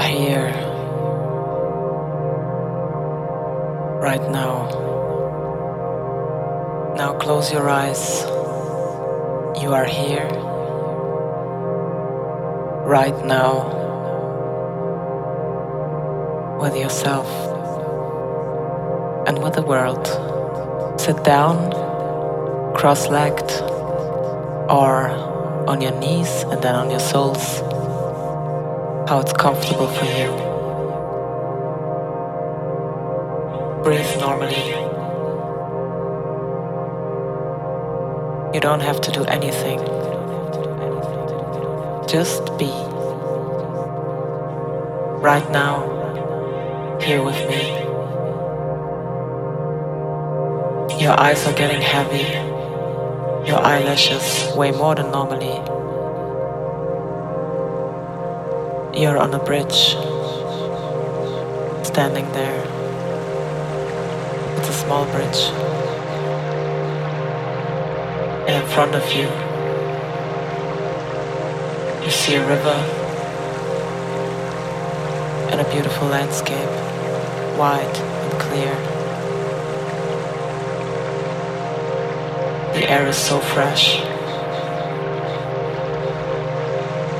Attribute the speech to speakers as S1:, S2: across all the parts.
S1: are here right now. Now close your eyes. You are here right now with yourself and with the world. Sit down, cross legged, or on your knees and then on your soles. How it's comfortable for you. Breathe normally. You don't have to do anything. Just be. Right now, here with me. Your eyes are getting heavy. Your eyelashes weigh more than normally. You're on a bridge, standing there. It's a small bridge. And in front of you, you see a river and a beautiful landscape, wide and clear. The air is so fresh.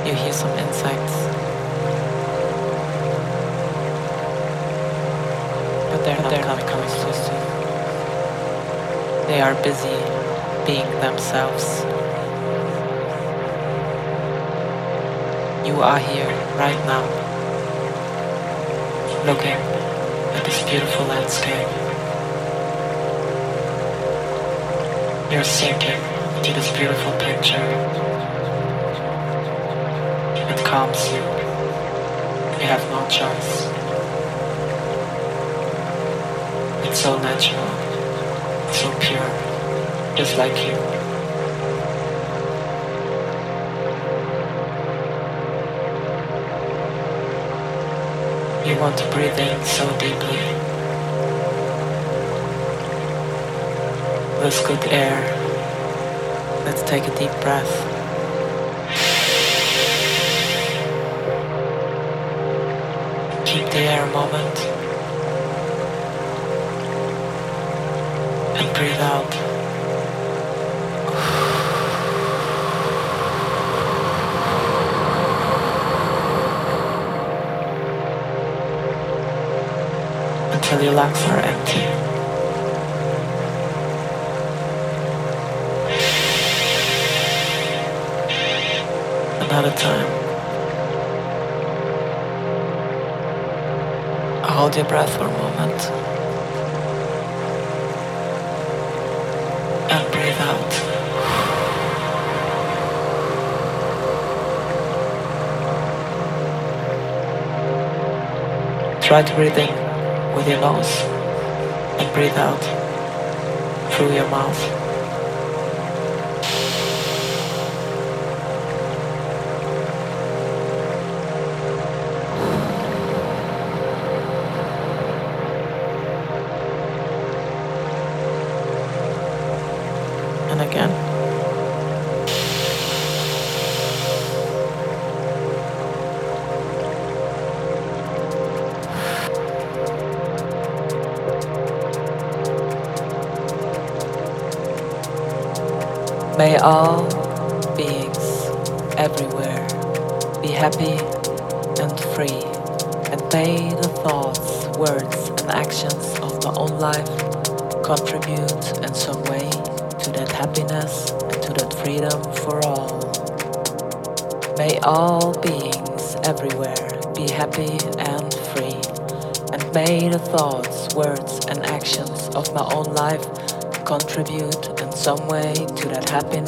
S1: You hear some insects. They're not coming close. They are busy being themselves. You are here right now, looking at this beautiful landscape. You're sinking into this beautiful picture. It calms you. You have no choice. It's so natural, so pure, just like you. You want to breathe in so deeply. This good air. Let's take a deep breath. Keep the air a moment. Breathe out. Until your lungs are empty. Another time. Hold your breath for a moment. And breathe out. Try to breathe in with your nose and breathe out through your mouth.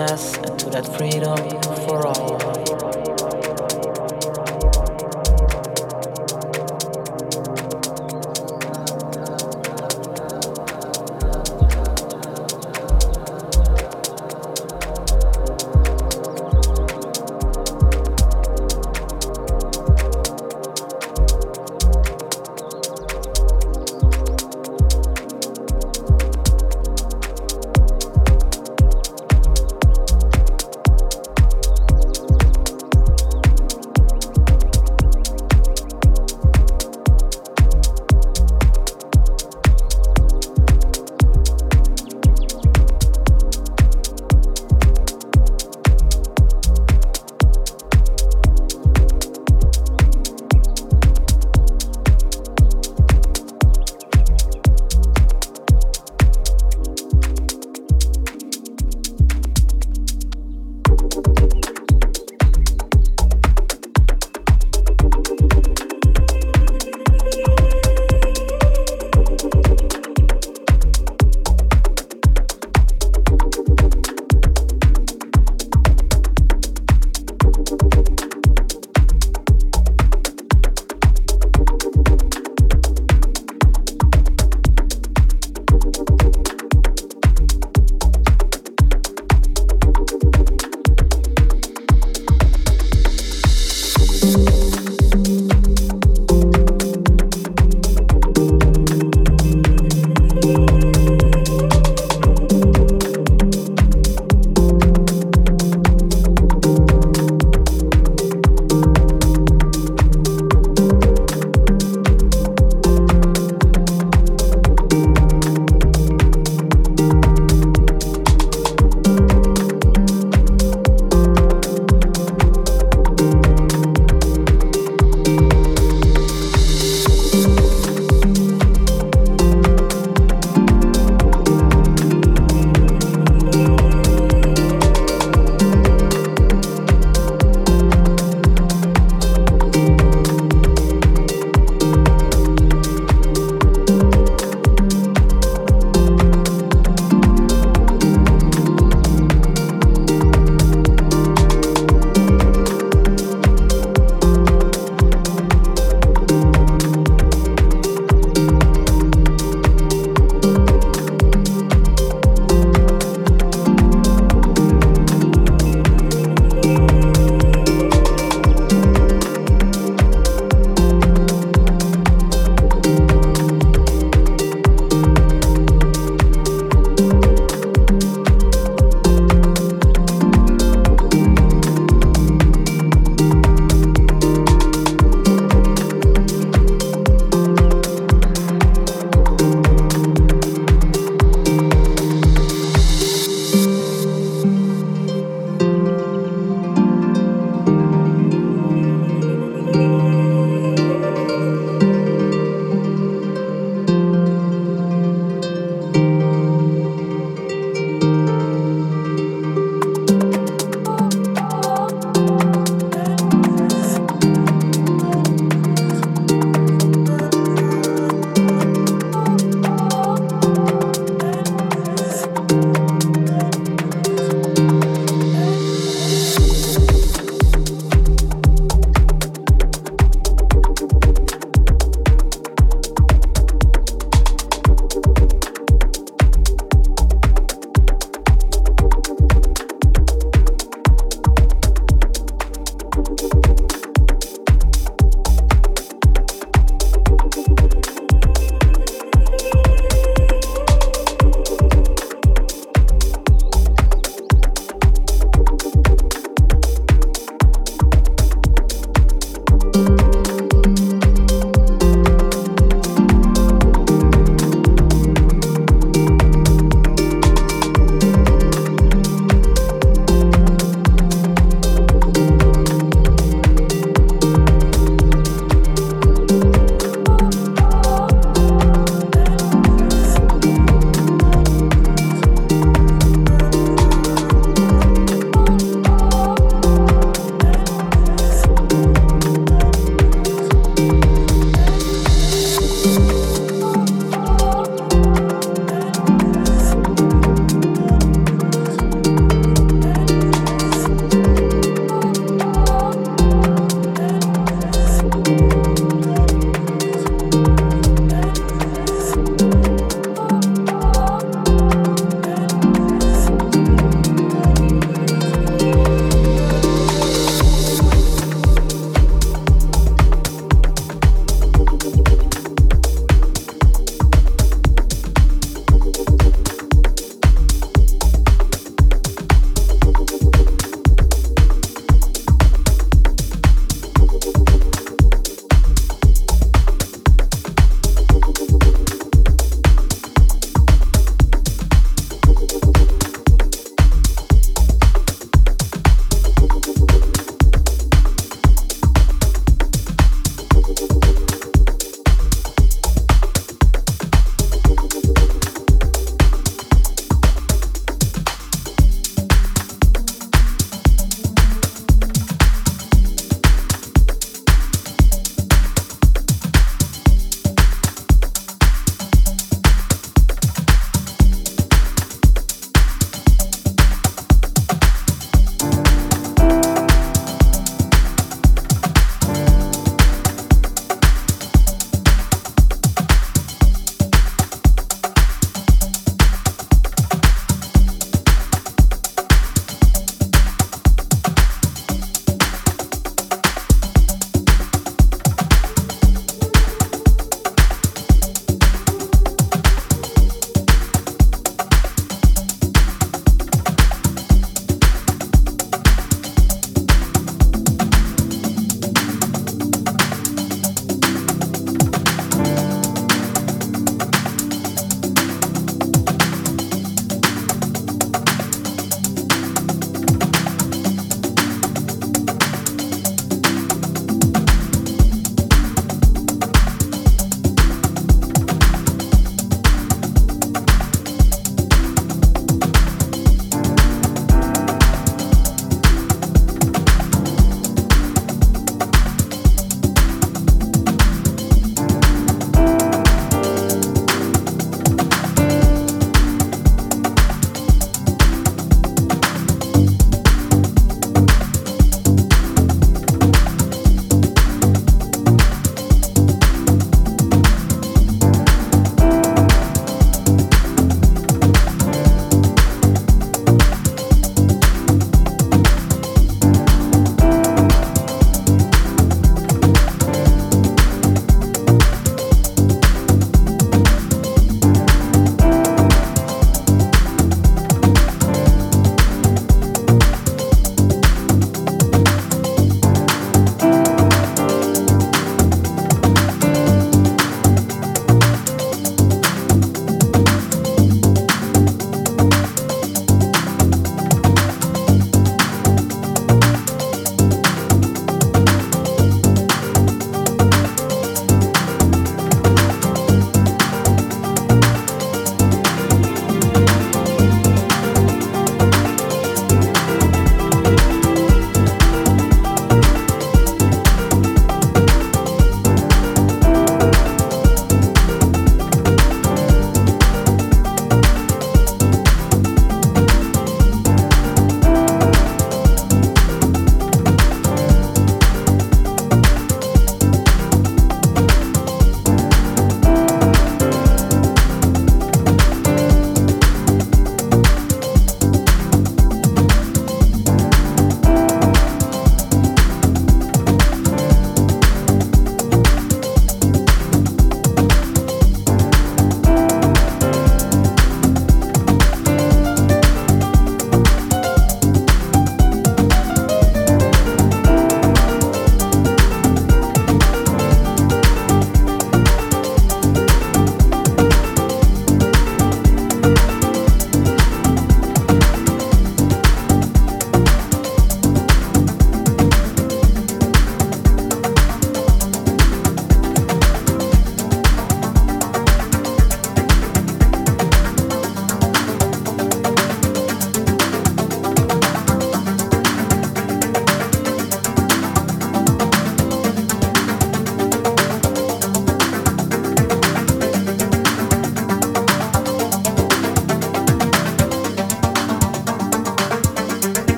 S1: And to that freedom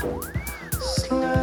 S2: Slow.